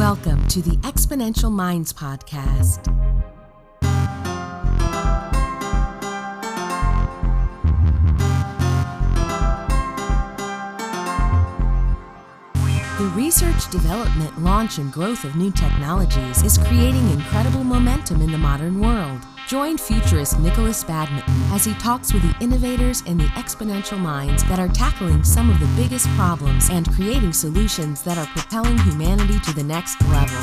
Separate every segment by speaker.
Speaker 1: Welcome to the Exponential Minds Podcast. The research, development, launch, and growth of new technologies is creating incredible momentum in the modern world. Join futurist Nikolas Badminton as he talks with the innovators and the exponential minds that are tackling some of the biggest problems and creating solutions that are propelling humanity to the next level.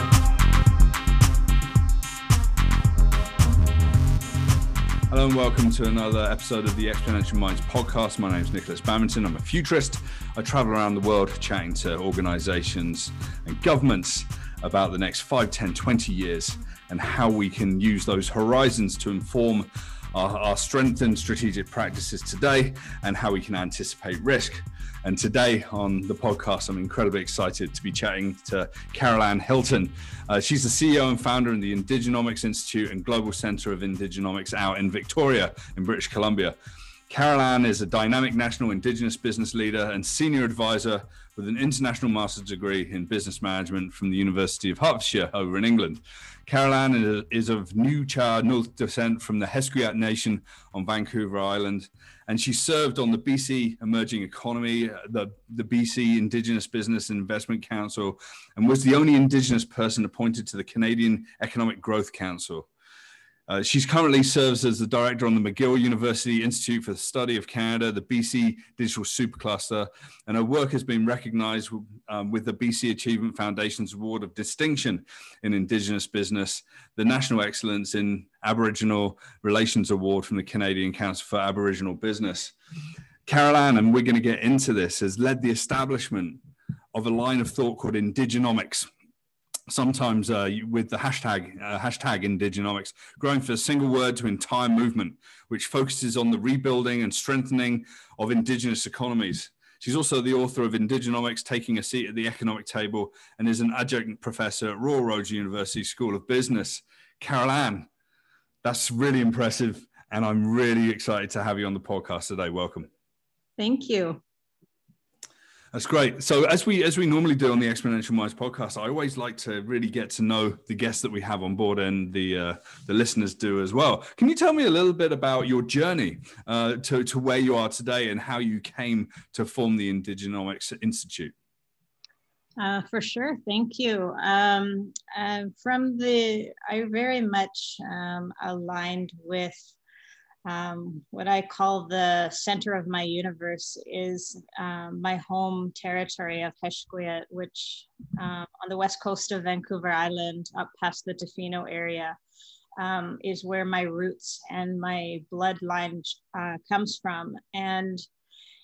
Speaker 2: Hello and welcome to another episode of the Exponential Minds podcast. My name is Nikolas Badminton. I'm a futurist. I travel around the world chatting to organizations and governments about the next 5, 10, 20 years and how we can use those horizons to inform our, our strengthened strategic practices today and how we can anticipate risk. And today on the podcast, I'm incredibly excited to be chatting to Carol Ann Hilton. Uh, she's the CEO and founder of the Indigenomics Institute and Global Center of Indigenomics out in Victoria, in British Columbia. Carol Ann is a dynamic national Indigenous business leader and senior advisor with an international master's degree in business management from the University of Hertfordshire over in England. Carol Ann is of Nuu-chah Nulth descent from the Hesquiat Nation on Vancouver Island, and she served on the BC Emerging Economy, uh, the, the BC Indigenous Business and Investment Council, and was the only Indigenous person appointed to the Canadian Economic Growth Council. Uh, she's currently serves as the director on the McGill University Institute for the Study of Canada, the BC Digital Supercluster, and her work has been recognized um, with the BC Achievement Foundation's Award of Distinction in Indigenous Business, the National Excellence in Aboriginal Relations Award from the Canadian Council for Aboriginal Business. Carol Ann, and we're going to get into this, has led the establishment of a line of thought called Indigenomics sometimes uh, with the hashtag uh, hashtag indigenomics growing from a single word to entire movement which focuses on the rebuilding and strengthening of indigenous economies. She's also the author of indigenomics taking a seat at the economic table and is an adjunct professor at royal roads university school of business. Carol ann that's really impressive and i'm really excited to have you on the podcast today. Welcome.
Speaker 3: Thank you
Speaker 2: that's great. So as we as we normally do on the Exponential Minds podcast, I always like to really get to know the guests that we have on board and the uh, the listeners do as well. Can you tell me a little bit about your journey uh, to to where you are today and how you came to form the Indigenomics Institute?
Speaker 3: Uh, for sure, thank you. Um, uh, from the, I very much um, aligned with um, what I call the center of my universe is um, my home territory of Hesquiat, which um, on the west coast of Vancouver Island, up past the Tofino area, um, is where my roots and my bloodline uh, comes from. And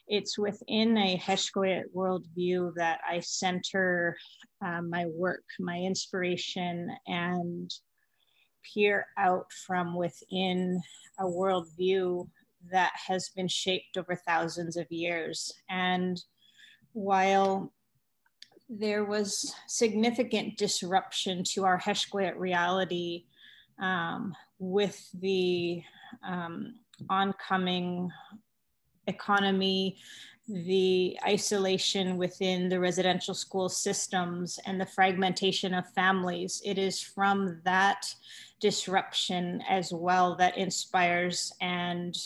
Speaker 3: it's within a Hesquiat worldview that I center uh, my work, my inspiration, and peer out from within a worldview that has been shaped over thousands of years. And while there was significant disruption to our Hesquiat reality um, with the um, oncoming economy, the isolation within the residential school systems, and the fragmentation of families. It is from that disruption as well that inspires and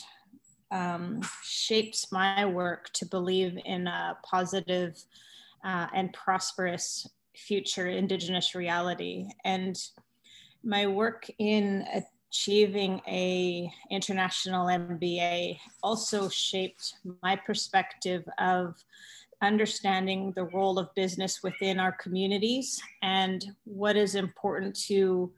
Speaker 3: um, shapes my work to believe in a positive uh, and prosperous future indigenous reality and my work in achieving a international mba also shaped my perspective of understanding the role of business within our communities and what is important to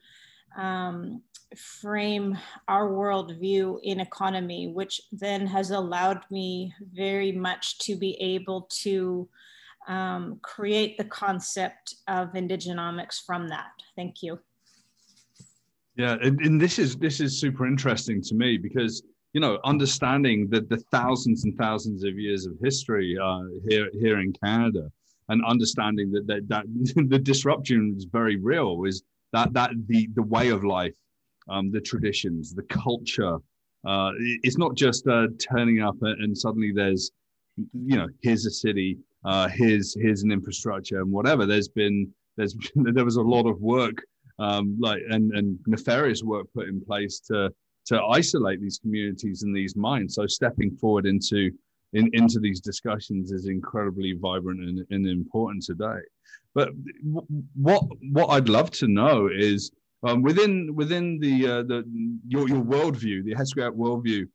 Speaker 3: um, frame our worldview in economy, which then has allowed me very much to be able to um, create the concept of indigenomics from that. Thank you.
Speaker 2: Yeah, and, and, this is this is super interesting to me because you know understanding that the thousands and thousands of years of history uh, here here in Canada and understanding that that, that the disruption is very real is that that the the way of life, um, the traditions, the culture. Uh, it's not just uh, turning up and suddenly there's, you know, here's a city, uh, here's here's an infrastructure and whatever. There's been there's there was a lot of work um, like and, and nefarious work put in place to to isolate these communities and these minds. So stepping forward into in, into these discussions is incredibly vibrant and, and important today. But what what I'd love to know is um, within within the uh, the your your worldview, the Hesquiat worldview,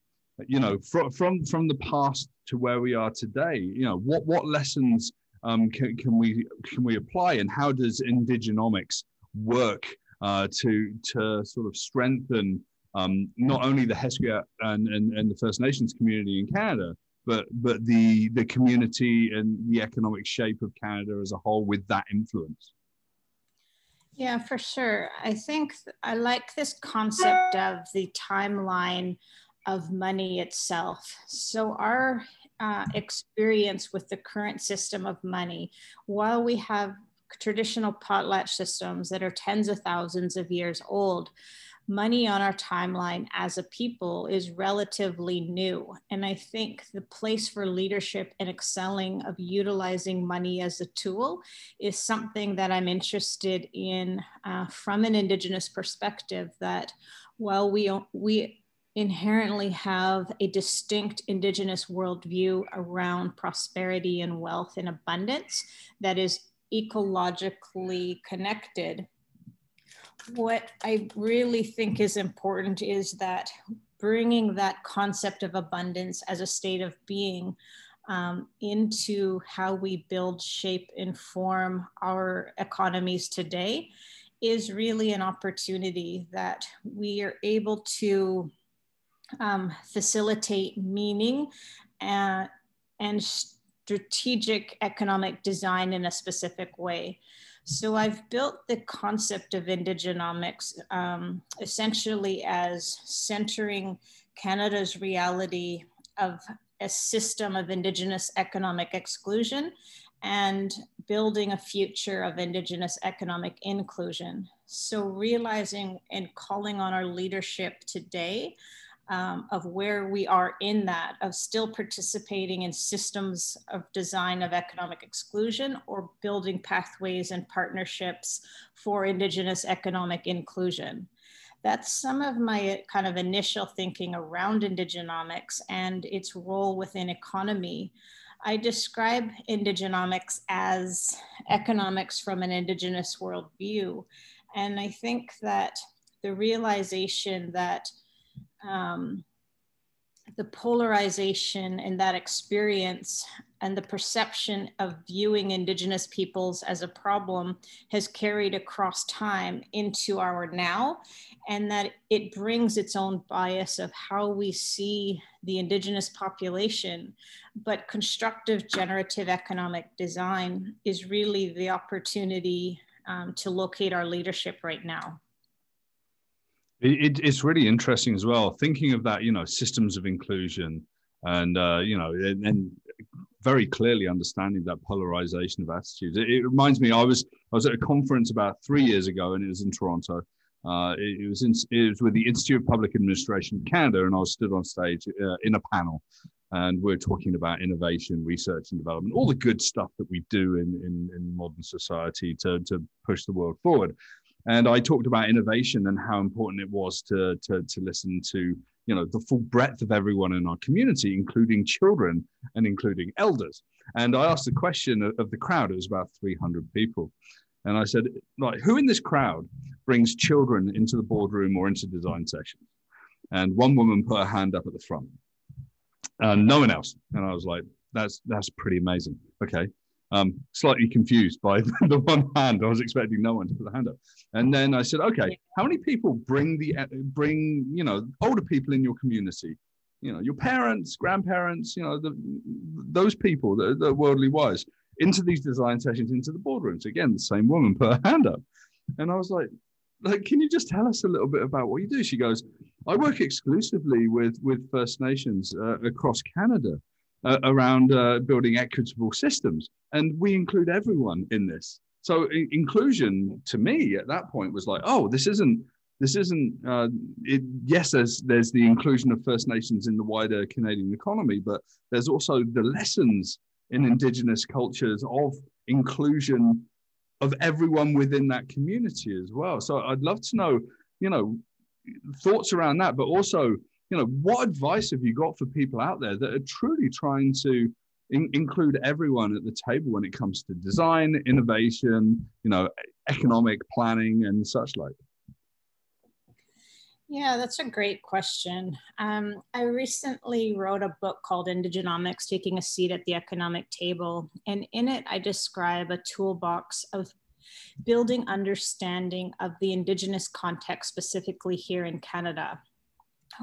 Speaker 2: you know, from from from the past to where we are today, you know, what what lessons um, can, can we can we apply, and how does indigenomics work uh, to to sort of strengthen um, not only the Hesquiat and, and, and the First Nations community in Canada, but but the the community and the economic shape of Canada as a whole with that influence.
Speaker 3: Yeah, for sure. I think I like this concept of the timeline of money itself. So our uh, experience with the current system of money, while we have traditional potlatch systems that are tens of thousands of years old, money on our timeline as a people is relatively new. And I think the place for leadership and excelling of utilizing money as a tool is something that I'm interested in uh, from an Indigenous perspective. That while we, we inherently have a distinct Indigenous worldview around prosperity and wealth and abundance that is ecologically connected. What I really think is important is that bringing that concept of abundance as a state of being um, into how we build, shape, and form our economies today is really an opportunity that we are able to um, facilitate meaning and, and strategic economic design in a specific way. So I've built the concept of indigenomics um, essentially as centering Canada's reality of a system of Indigenous economic exclusion and building a future of Indigenous economic inclusion. So realizing and calling on our leadership today um, of where we are in that, of still participating in systems of design of economic exclusion or building pathways and partnerships for Indigenous economic inclusion. That's some of my kind of initial thinking around Indigenomics and its role within economy. I describe Indigenomics as economics from an Indigenous worldview. And I think that the realization that um, the polarization in that experience and the perception of viewing indigenous peoples as a problem has carried across time into our now and that it brings its own bias of how we see the indigenous population. But constructive generative economic design is really the opportunity um, to locate our leadership right now
Speaker 2: it, it's really interesting as well, thinking of that, you know, systems of inclusion and, uh, you know, and, and, very clearly understanding that polarization of attitudes. It, it, reminds me, I was I was at a conference about three years ago, and it was in Toronto. Uh, it, it, was in, it was with the Institute of Public Administration Canada, and I was stood on stage uh, in a panel, and we are talking about innovation, research, and development, all the good stuff that we do in in, in modern society to to push the world forward. And I talked about innovation and how important it was to, to, to listen to you know the full breadth of everyone in our community, including children and including elders. And I asked the question of, the crowd. It was about 300 people, and I said, like, who in this crowd brings children into the boardroom or into design sessions? And one woman put her hand up at the front, and no one else. And I was like, that's that's pretty amazing. Okay, um, slightly confused by the one hand. I was expecting no one to put the hand up. And then I said, okay, how many people bring the bring you know older people in your community? You know, your parents, grandparents, you know, the, those people, the, the worldly wise, into these design sessions, into the boardrooms. Again, the same woman put her hand up, and I was like, like, can you just tell us a little bit about what you do? She goes, I work exclusively with with First Nations uh, across Canada uh, around uh, building equitable systems. And we include everyone in this. So I- inclusion to me at that point was like, oh, this isn't this isn't uh, it, yes there's there's the inclusion of first nations in the wider canadian economy but there's also the lessons in indigenous cultures of inclusion of everyone within that community as well. So I'd love to know, you know, thoughts around that, but also, you know, what advice have you got for people out there that are truly trying to in, include everyone at the table when it comes to design, innovation, you know, economic planning and such like?
Speaker 3: Yeah, that's a great question. Um, I recently wrote a book called Indigenomics Taking a Seat at the Economic Table. And in it, I describe a toolbox of building understanding of the Indigenous context, specifically here in Canada.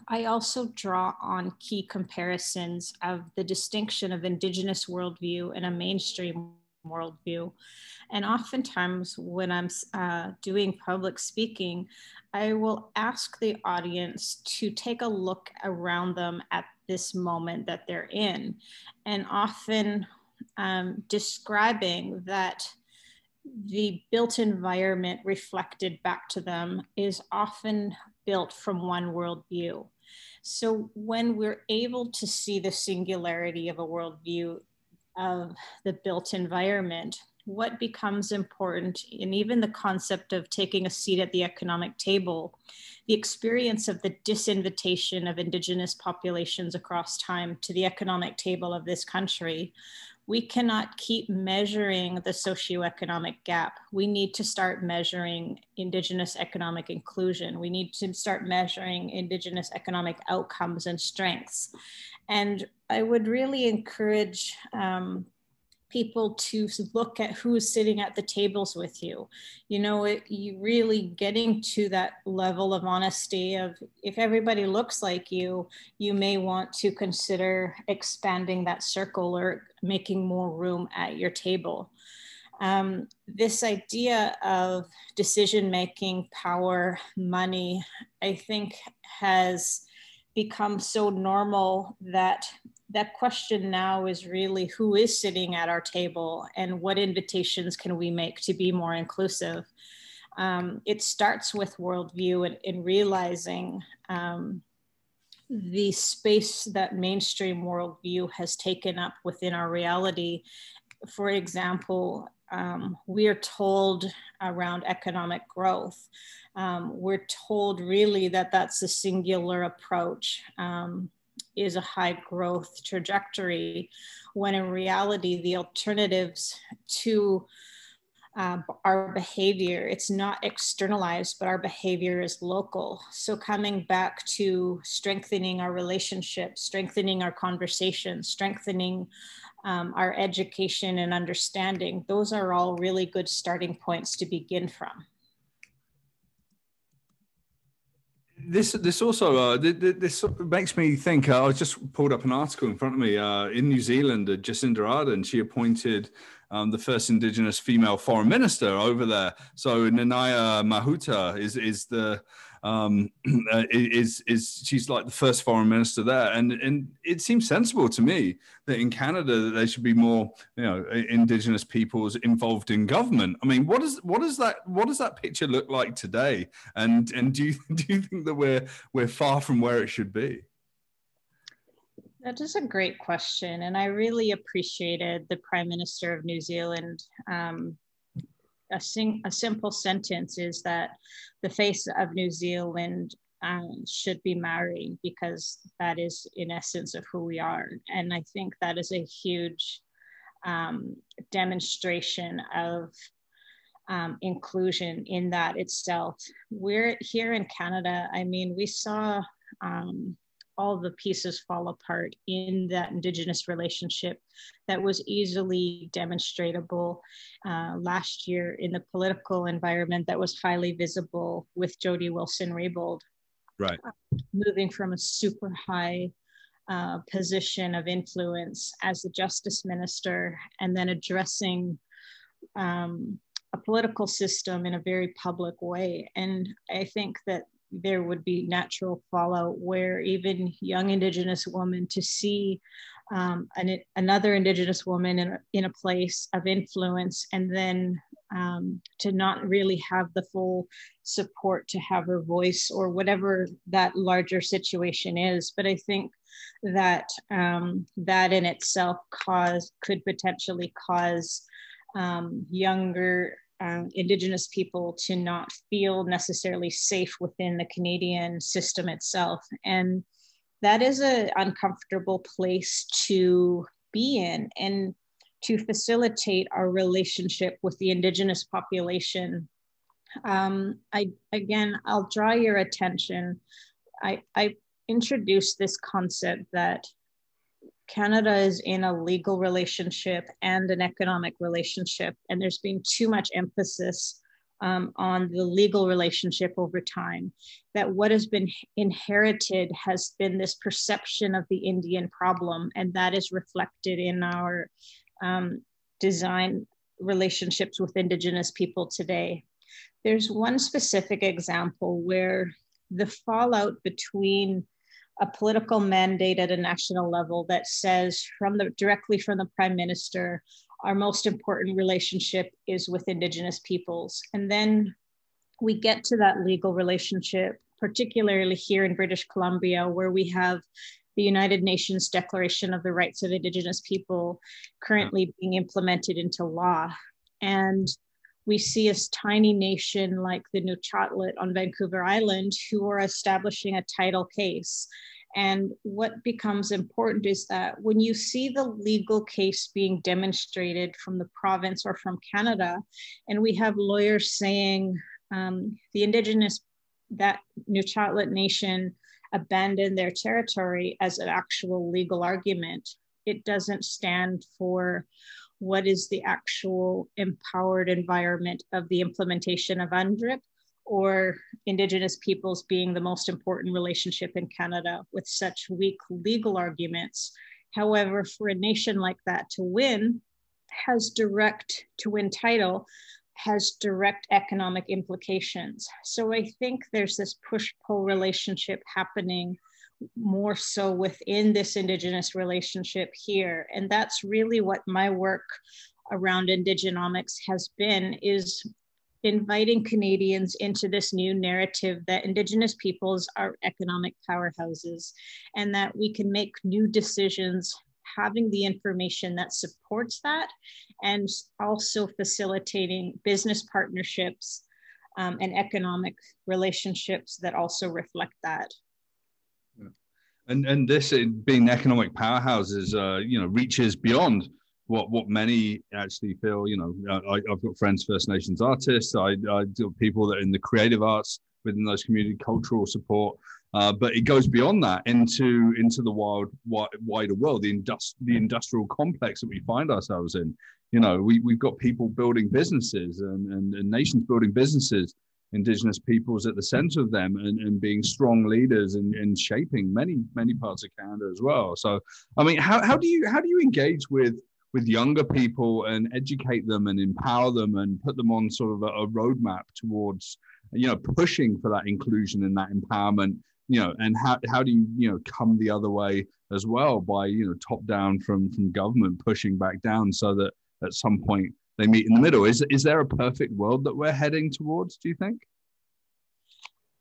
Speaker 3: I also draw on key comparisons of the distinction of Indigenous worldview and a mainstream worldview. And oftentimes, when I'm uh, doing public speaking, I will ask the audience to take a look around them at this moment that they're in, and often um, describing that the built environment reflected back to them is often built from one worldview. So when we're able to see the singularity of a worldview of the built environment, what becomes important, and even the concept of taking a seat at the economic table, the experience of the disinvitation of Indigenous populations across time to the economic table of this country, we cannot keep measuring the socioeconomic gap. We need to start measuring Indigenous economic inclusion. We need to start measuring Indigenous economic outcomes and strengths. And I would really encourage um, people to look at who's sitting at the tables with you. You know, it, you really getting to that level of honesty of if everybody looks like you, you may want to consider expanding that circle or making more room at your table. Um, this idea of decision making, power, money, I think has become so normal that that question now is really who is sitting at our table and what invitations can we make to be more inclusive. Um, it starts with worldview and, and realizing um, the space that mainstream worldview has taken up within our reality. For example, um, we are told around economic growth. Um, we're told really that that's a singular approach. Um, is a high growth trajectory, when in reality, the alternatives to uh, our behavior, it's not externalized, but our behavior is local. So, coming back to strengthening our relationships, strengthening our conversations, strengthening um, our education and understanding, those are all really good starting points to begin from.
Speaker 2: This this also uh, this makes me think. Uh, I just pulled up an article in front of me. Uh, in New Zealand, uh, Jacinda Ardern she appointed um, the first Indigenous female foreign minister over there. So Nanaia Mahuta is is the um, uh, is is she's like the first foreign minister there, and and it seems sensible to me that in Canada that there should be more you know Indigenous peoples involved in government. I mean, what does what does that what does that picture look like today? And and do you do you think that we're we're far from where it should be?
Speaker 3: That is a great question. And I really appreciated the Prime Minister of New Zealand um, a, sing, a simple sentence is that the face of New Zealand um, should be Maori because that is in essence of who we are. And I think that is a huge um, demonstration of um, inclusion in that itself. We're here in Canada, I mean, we saw um, all the pieces fall apart in that Indigenous relationship that was easily demonstrable uh, last year in the political environment that was highly visible with Jody Wilson-Raybould.
Speaker 2: Right.
Speaker 3: Uh, moving from a super high uh, position of influence as the justice minister and then addressing um, a political system in a very public way. And I think that there would be natural fallout where even young indigenous women to see um, an, another indigenous woman in a, in a place of influence and then um, to not really have the full support to have her voice or whatever that larger situation is. But i think that um, that in itself cause could potentially cause um, younger uh, Indigenous people to not feel necessarily safe within the Canadian system itself. And that is an uncomfortable place to be in and to facilitate our relationship with the Indigenous population. Um, I again, I'll draw your attention. I, I introduced this concept that Canada is in a legal relationship and an economic relationship, and there's been too much emphasis um, on the legal relationship over time. That what has been inherited has been this perception of the Indian problem, and that is reflected in our um, design relationships with Indigenous people today. There's one specific example where the fallout between a political mandate at a national level that says from the directly from the prime minister our most important relationship is with indigenous peoples. And then we get to that legal relationship particularly here in british columbia where we have the united nations declaration of the rights of indigenous people currently being implemented into law. And we see a tiny nation like the Nuchatlaht on Vancouver Island who are establishing a title case. And what becomes important is that when you see the legal case being demonstrated from the province or from Canada, and we have lawyers saying um, the Indigenous, that Nuchatlaht Nation abandoned their territory as an actual legal argument, it doesn't stand for what is the actual empowered environment of the implementation of UNDRIP or Indigenous peoples being the most important relationship in Canada with such weak legal arguments. However, for a nation like that to win has direct, to win title, has direct economic implications. So I think there's this push pull relationship happening more so within this Indigenous relationship here. And that's really what my work around Indigenomics has been is inviting Canadians into this new narrative that Indigenous peoples are economic powerhouses and that we can make new decisions having the information that supports that and also facilitating business partnerships um, and economic relationships that also reflect that
Speaker 2: and and this being economic powerhouses, uh, you know, reaches beyond what what many actually feel. You know, I, have got friends, First Nations artists. I, I people that are in the creative arts within those community cultural support. Uh, but it goes beyond that into into the wild, wider world, the industri- the industrial complex that we find ourselves in. You know, we we've got people building businesses and, and, and nations building businesses indigenous peoples at the center of them and, and being strong leaders and, and shaping many many parts of canada as well. So i mean how, how do you how do you engage with with younger people and educate them and empower them and put them on sort of a, a roadmap towards you know pushing for that inclusion and that empowerment you know and how, how do you you know come the other way as well by you know top down from from government pushing back down so that at some point they meet in the middle. Is is there a perfect world that we're heading towards? Do you think?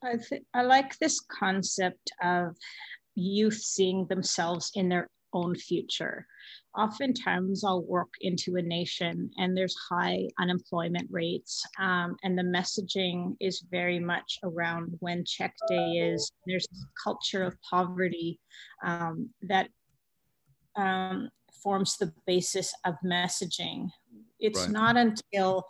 Speaker 3: I think I like this concept of youth seeing themselves in their own future. Oftentimes, I'll work into a nation and there's high unemployment rates, um, and the messaging is very much around when check day is. There's a culture of poverty um, that um, forms the basis of messaging it's right. not until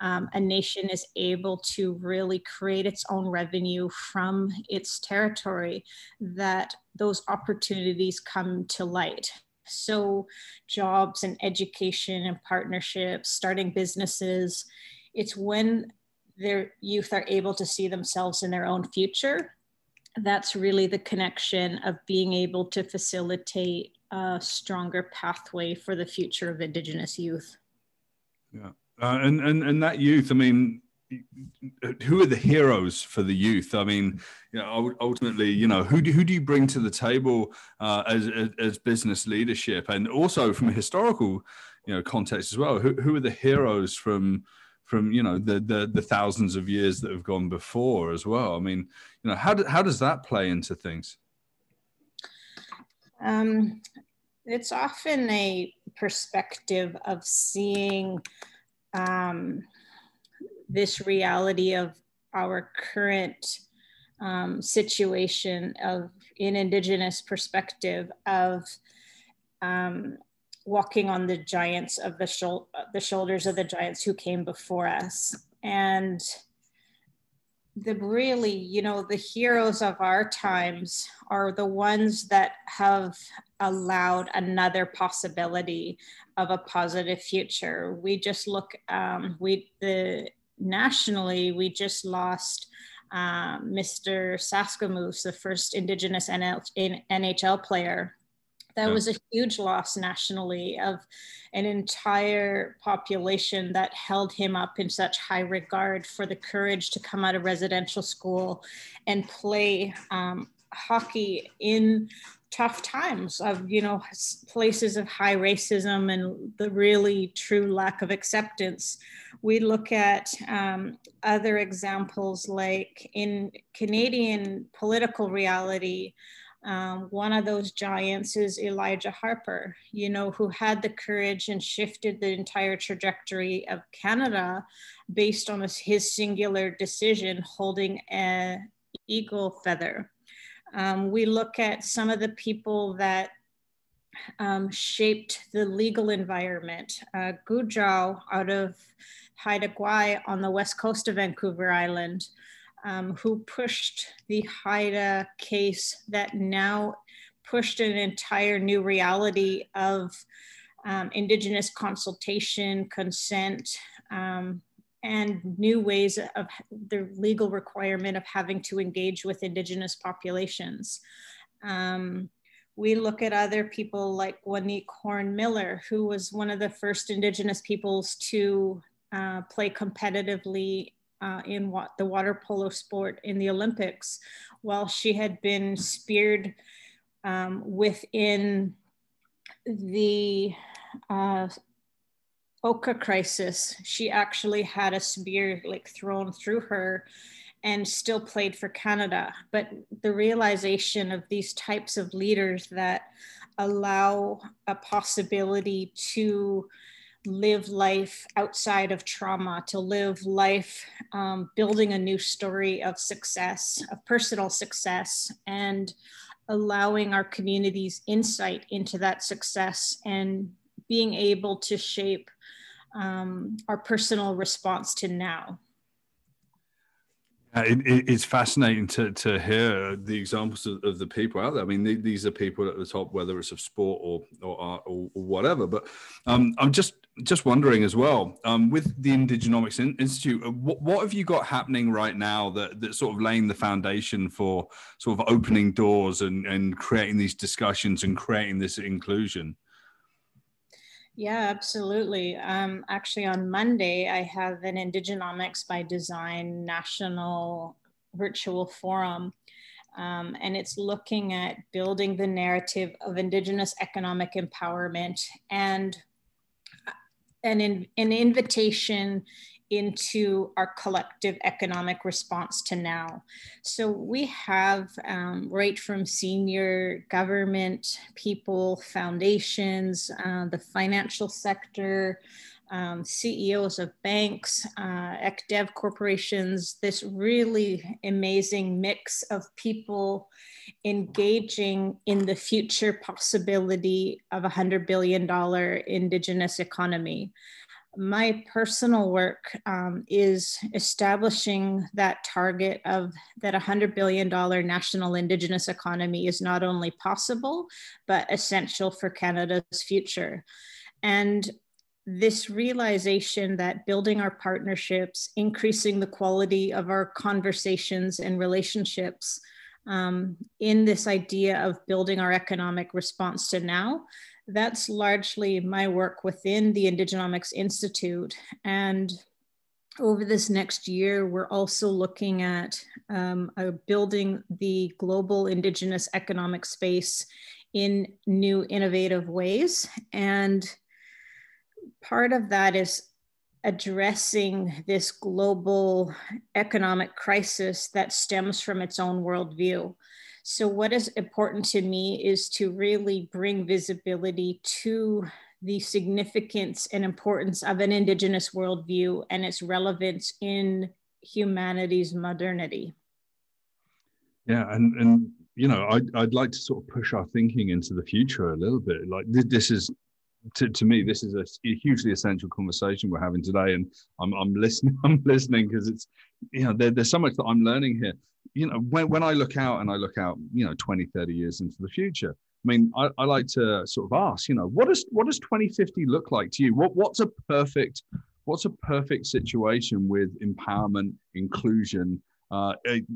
Speaker 3: um, a nation is able to really create its own revenue from its territory that those opportunities come to light. So, jobs and education and partnerships, starting businesses, it's when their youth are able to see themselves in their own future. That's really the connection of being able to facilitate a stronger pathway for the future of Indigenous youth.
Speaker 2: Yeah, uh, and and and that youth. I mean, who are the heroes for the youth? I mean, you know, ultimately, you know, who do, who do you bring to the table uh, as, as business leadership, and also from a historical, you know, context as well? Who who are the heroes from from you know the the, the thousands of years that have gone before as well? I mean, you know, how do, how does that play into things?
Speaker 3: Um, it's often a perspective of seeing um, this reality of our current um, situation of in indigenous perspective of um, walking on the giants of the, shul- the shoulders of the giants who came before us. And the really you know the heroes of our times are the ones that have allowed another possibility of a positive future we just look um, we the nationally we just lost uh, Mr. Sasakamoose, the first Indigenous NL, NHL player. That yeah. was a huge loss nationally of an entire population that held him up in such high regard for the courage to come out of residential school and play um, hockey in tough times of you know places of high racism and the really true lack of acceptance we look at um, other examples like in canadian political reality um, one of those giants is elijah harper you know who had the courage and shifted the entire trajectory of canada based on his singular decision holding a eagle feather um, we look at some of the people that um, shaped the legal environment. Uh, out of Haida Gwaii on the west coast of Vancouver Island, um, who pushed the Haida case that now pushed an entire new reality of um, Indigenous consultation, consent, um, and new ways of the legal requirement of having to engage with indigenous populations. Um, we look at other people like Waneek Horn Miller, who was one of the first indigenous peoples to uh, play competitively uh, in what, the water polo sport in the Olympics, while she had been speared um, within the uh, Oka crisis, she actually had a spear like thrown through her and still played for Canada. But the realization of these types of leaders that allow a possibility to live life outside of trauma, to live life um, building a new story of success, of personal success, and allowing our communities insight into that success and being able to shape um, our personal response to now.
Speaker 2: It, it, it's fascinating to, to hear the examples of, of the people out there. I mean, the, these are people at the top, whether it's of sport or or art or, or whatever. But um, I'm just just wondering as well um, with the Indigenomics Institute, uh, what, what have you got happening right now that that's sort of laying the foundation for sort of opening doors and and creating these discussions and creating this inclusion?
Speaker 3: Yeah, absolutely. Um, actually, on Monday, I have an Indigenomics by Design national virtual forum. Um, and it's looking at building the narrative of Indigenous economic empowerment and an, in, an invitation into our collective economic response to now. So we have um, right from senior government people, foundations, uh, the financial sector, um, CEOs of banks, uh, ECDEV corporations, this really amazing mix of people engaging in the future possibility of a $100 billion indigenous economy my personal work um, is establishing that target of that $100 billion national indigenous economy is not only possible, but essential for Canada's future. And this realization that building our partnerships, increasing the quality of our conversations and relationships um, in this idea of building our economic response to now that's largely my work within the Indigenomics Institute. And over this next year, we're also looking at um, uh, building the global Indigenous economic space in new innovative ways. And part of that is addressing this global economic crisis that stems from its own worldview. So, what is important to me is to really bring visibility to the significance and importance of an Indigenous worldview and its relevance in humanity's modernity.
Speaker 2: Yeah, and and you know, I'd I'd like to sort of push our thinking into the future a little bit. Like this, is to, to me, this is a, hugely essential conversation we're having today, and I'm I'm listening. I'm listening because it's you know there, there's so much that I'm learning here. You know, when when I look out and I look out, you know, 20, 30 years into the future, I mean, I, I like to sort of ask, you know, what does what does 2050 look like to you? What what's a perfect what's a perfect situation with empowerment, inclusion uh,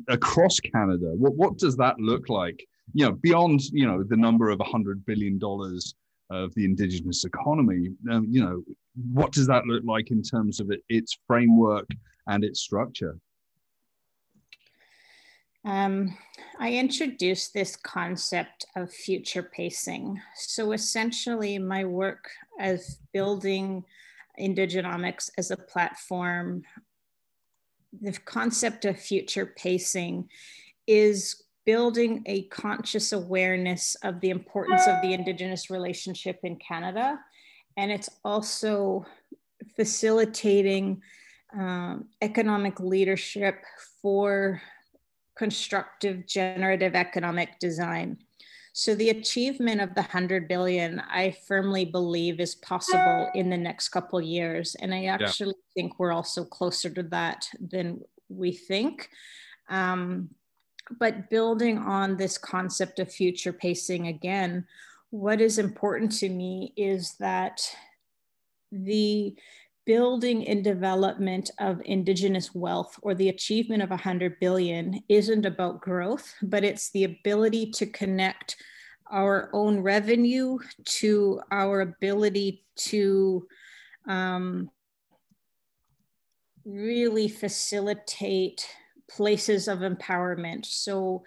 Speaker 2: across Canada? What what does that look like? You know, beyond you know the number of 100 billion dollars of the indigenous economy. Um, you know, what does that look like in terms of it, its framework and its structure?
Speaker 3: Um, I introduced this concept of future pacing. So essentially, my work as building Indigenomics as a platform, the concept of future pacing is building a conscious awareness of the importance of the Indigenous relationship in Canada. And it's also facilitating um, economic leadership for constructive generative economic design. So the achievement of the 100 billion, I firmly believe is possible in the next couple years. And I actually yeah. think we're also closer to that than we think. Um, but building on this concept of future pacing again, what is important to me is that the building and development of indigenous wealth or the achievement of 100 billion isn't about growth but it's the ability to connect our own revenue to our ability to um, really facilitate places of empowerment. So,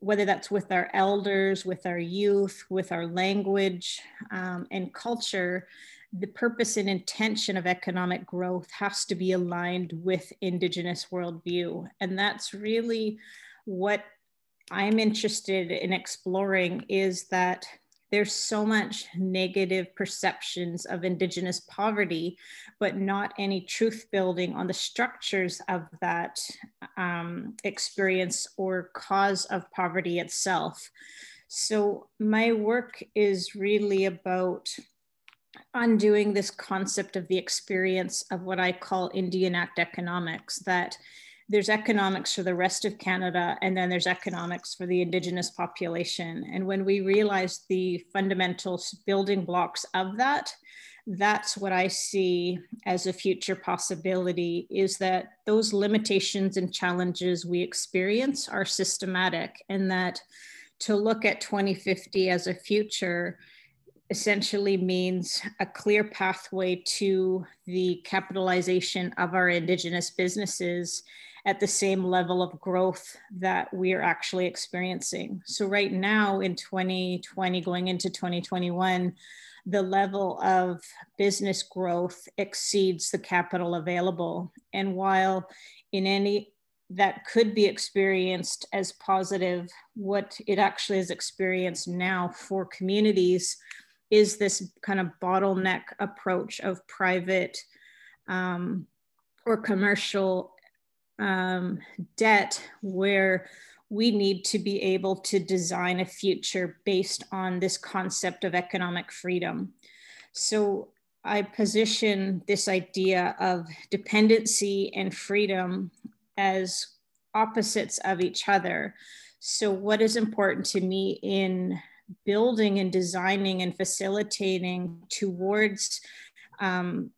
Speaker 3: whether that's with our elders, with our youth, with our language um, and culture, the purpose and intention of economic growth has to be aligned with Indigenous worldview. And that's really what I'm interested in exploring is that there's so much negative perceptions of indigenous poverty but not any truth building on the structures of that um, experience or cause of poverty itself. So my work is really about undoing this concept of the experience of what i call indian act economics that there's economics for the rest of Canada, and then there's economics for the Indigenous population. And when we realize the fundamental building blocks of that, that's what I see as a future possibility is that those limitations and challenges we experience are systematic, and that to look at 2050 as a future essentially means a clear pathway to the capitalization of our Indigenous businesses at the same level of growth that we are actually experiencing. So, right now in 2020, going into 2021, the level of business growth exceeds the capital available. And while in any that could be experienced as positive, what it actually is experienced now for communities is this kind of bottleneck approach of private um, or commercial um, debt where we need to be able to design a future based on this concept of economic freedom. So I position this idea of dependency and freedom as opposites of each other. So, what is important to me in building and designing and facilitating towards um,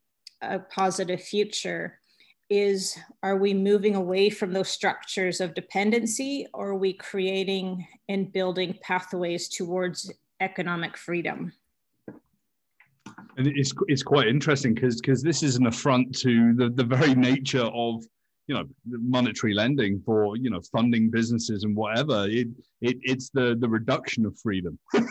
Speaker 3: a positive future is are we moving away from those structures of dependency or are we creating and building pathways towards economic freedom?
Speaker 2: And it's, it's quite interesting because because this is an affront to the, the very nature of you know monetary lending for you know funding businesses and whatever. It, it it's the the reduction of freedom.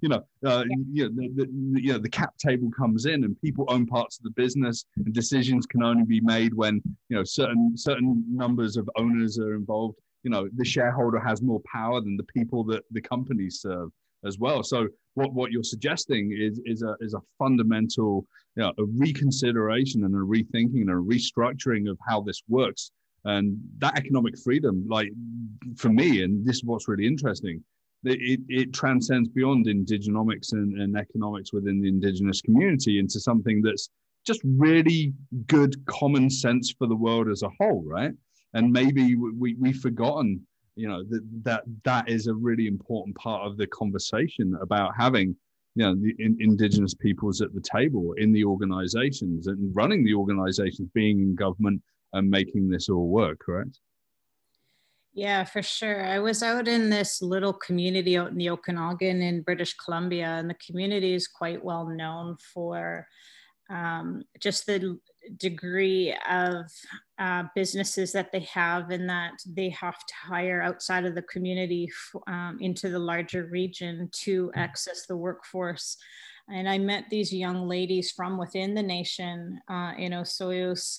Speaker 2: You know uh, you know, the, the, you know the cap table comes in and people own parts of the business and decisions can only be made when you know certain certain numbers of owners are involved. You know the shareholder has more power than the people that the companies serve as well. So what what you're suggesting is is a is a fundamental you know, a reconsideration and a rethinking and a restructuring of how this works. And that economic freedom like for me and this is what's really interesting it, it transcends beyond indigenomics and, and economics within the indigenous community into something that's just really good common sense for the world as a whole right? And maybe we, we've forgotten you know that that that is a really important part of the conversation about having you know the in, indigenous peoples at the table in the organizations and running the organizations being in government and making this all work correct
Speaker 3: yeah, for sure. I was out in this little community out in the Okanagan in British Columbia, and the community is quite well known for um, just the degree of uh, businesses that they have, and that they have to hire outside of the community um, into the larger region to access the workforce. And I met these young ladies from within the nation uh, in Osoyoos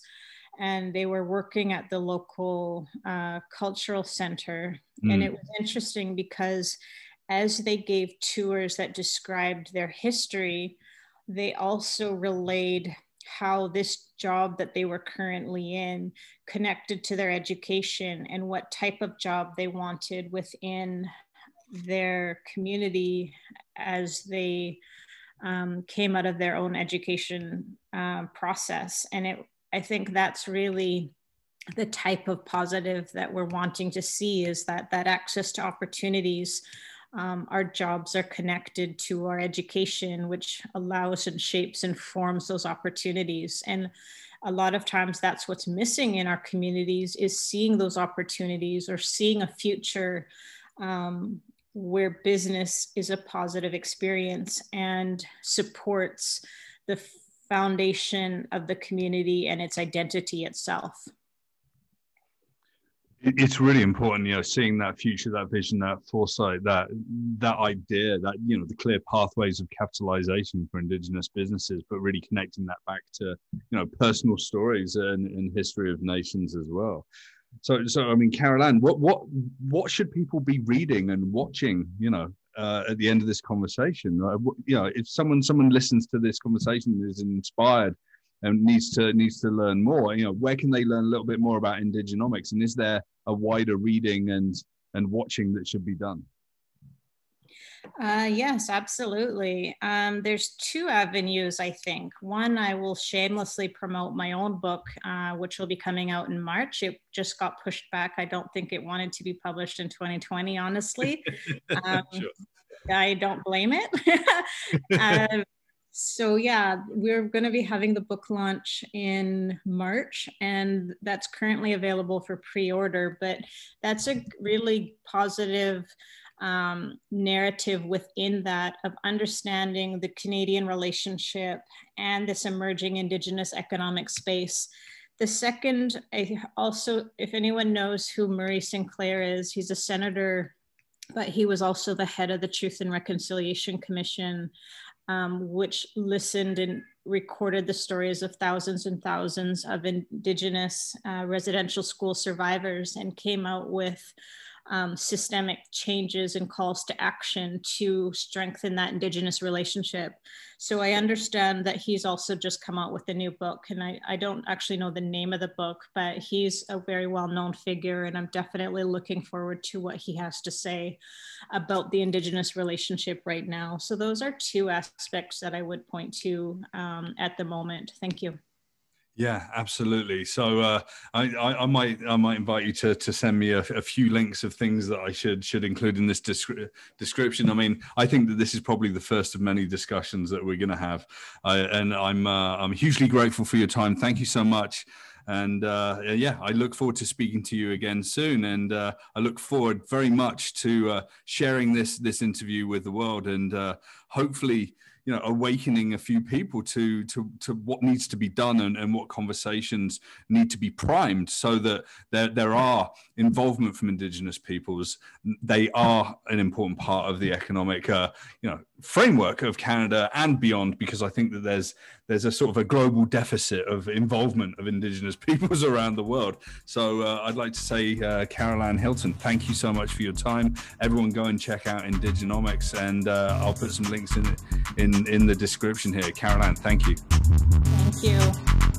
Speaker 3: and they were working at the local uh, cultural center. Mm. And it was interesting because as they gave tours that described their history, they also relayed how this job that they were currently in connected to their education and what type of job they wanted within their community as they um, came out of their own education uh, process. And it I think that's really the type of positive that we're wanting to see is that that access to opportunities um, our jobs are connected to our education which allows and shapes and forms those opportunities. And a lot of times that's what's missing in our communities is seeing those opportunities or seeing a future um, where business is a positive experience and supports the foundation of the community and its identity itself
Speaker 2: it's really important you know seeing that future that vision that foresight that that idea that you know the clear pathways of capitalization for indigenous businesses but really connecting that back to you know personal stories and, and history of nations as well so so i mean Carol Anne what what what should people be reading and watching you know uh, at the end of this conversation. Uh, you know, if someone someone listens to this conversation is inspired and needs to needs to learn more, you know, where can they learn a little bit more about indigenomics? And is there a wider reading and and watching that should be done?
Speaker 3: Uh, yes, absolutely. Um, there's two avenues, I think. One, I will shamelessly promote my own book, uh, which will be coming out in March. It just got pushed back. I don't think it wanted to be published in 2020, honestly. Um, sure. I don't blame it. uh, so yeah, we're going to be having the book launch in March, and that's currently available for pre-order. But that's a really positive um, narrative within that of understanding the Canadian relationship and this emerging Indigenous economic space. The second, I also, if anyone knows who Murray Sinclair is, he's a senator, but he was also the head of the Truth and Reconciliation Commission, um, which listened and recorded the stories of thousands and thousands of Indigenous uh, residential school survivors and came out with um, systemic changes and calls to action to strengthen that Indigenous relationship. So I understand that he's also just come out with a new book, and I, I don't actually know the name of the book, but he's a very well known figure, and I'm definitely looking forward to what he has to say about the Indigenous relationship right now. So those are two aspects that I would point to um, at the moment. Thank you.
Speaker 2: Yeah, absolutely. So uh, I, I, I, might I might invite you to to send me a, a, few links of things that I should should include in this descri- description. I mean, I think that this is probably the first of many discussions that we're going to have, and I'm uh, I'm hugely grateful for your time. Thank you so much. And uh, yeah, I look forward to speaking to you again soon, and uh, I look forward very much to uh, sharing this this interview with the world, and hopefully you know awakening a few people to to to what needs to be done and, and what conversations need to be primed so that there there are involvement from indigenous peoples. They are an important part of the economic uh, you know framework of Canada and beyond, because I think that there's there's a sort of a global deficit of involvement of Indigenous peoples around the world. So uh, I'd like to say, uh, Carol Anne Hilton, thank you so much for your time. Everyone, go and check out Indigenomics, and uh, I'll put some links in in in the description here. Carolann, thank you.
Speaker 3: Thank you.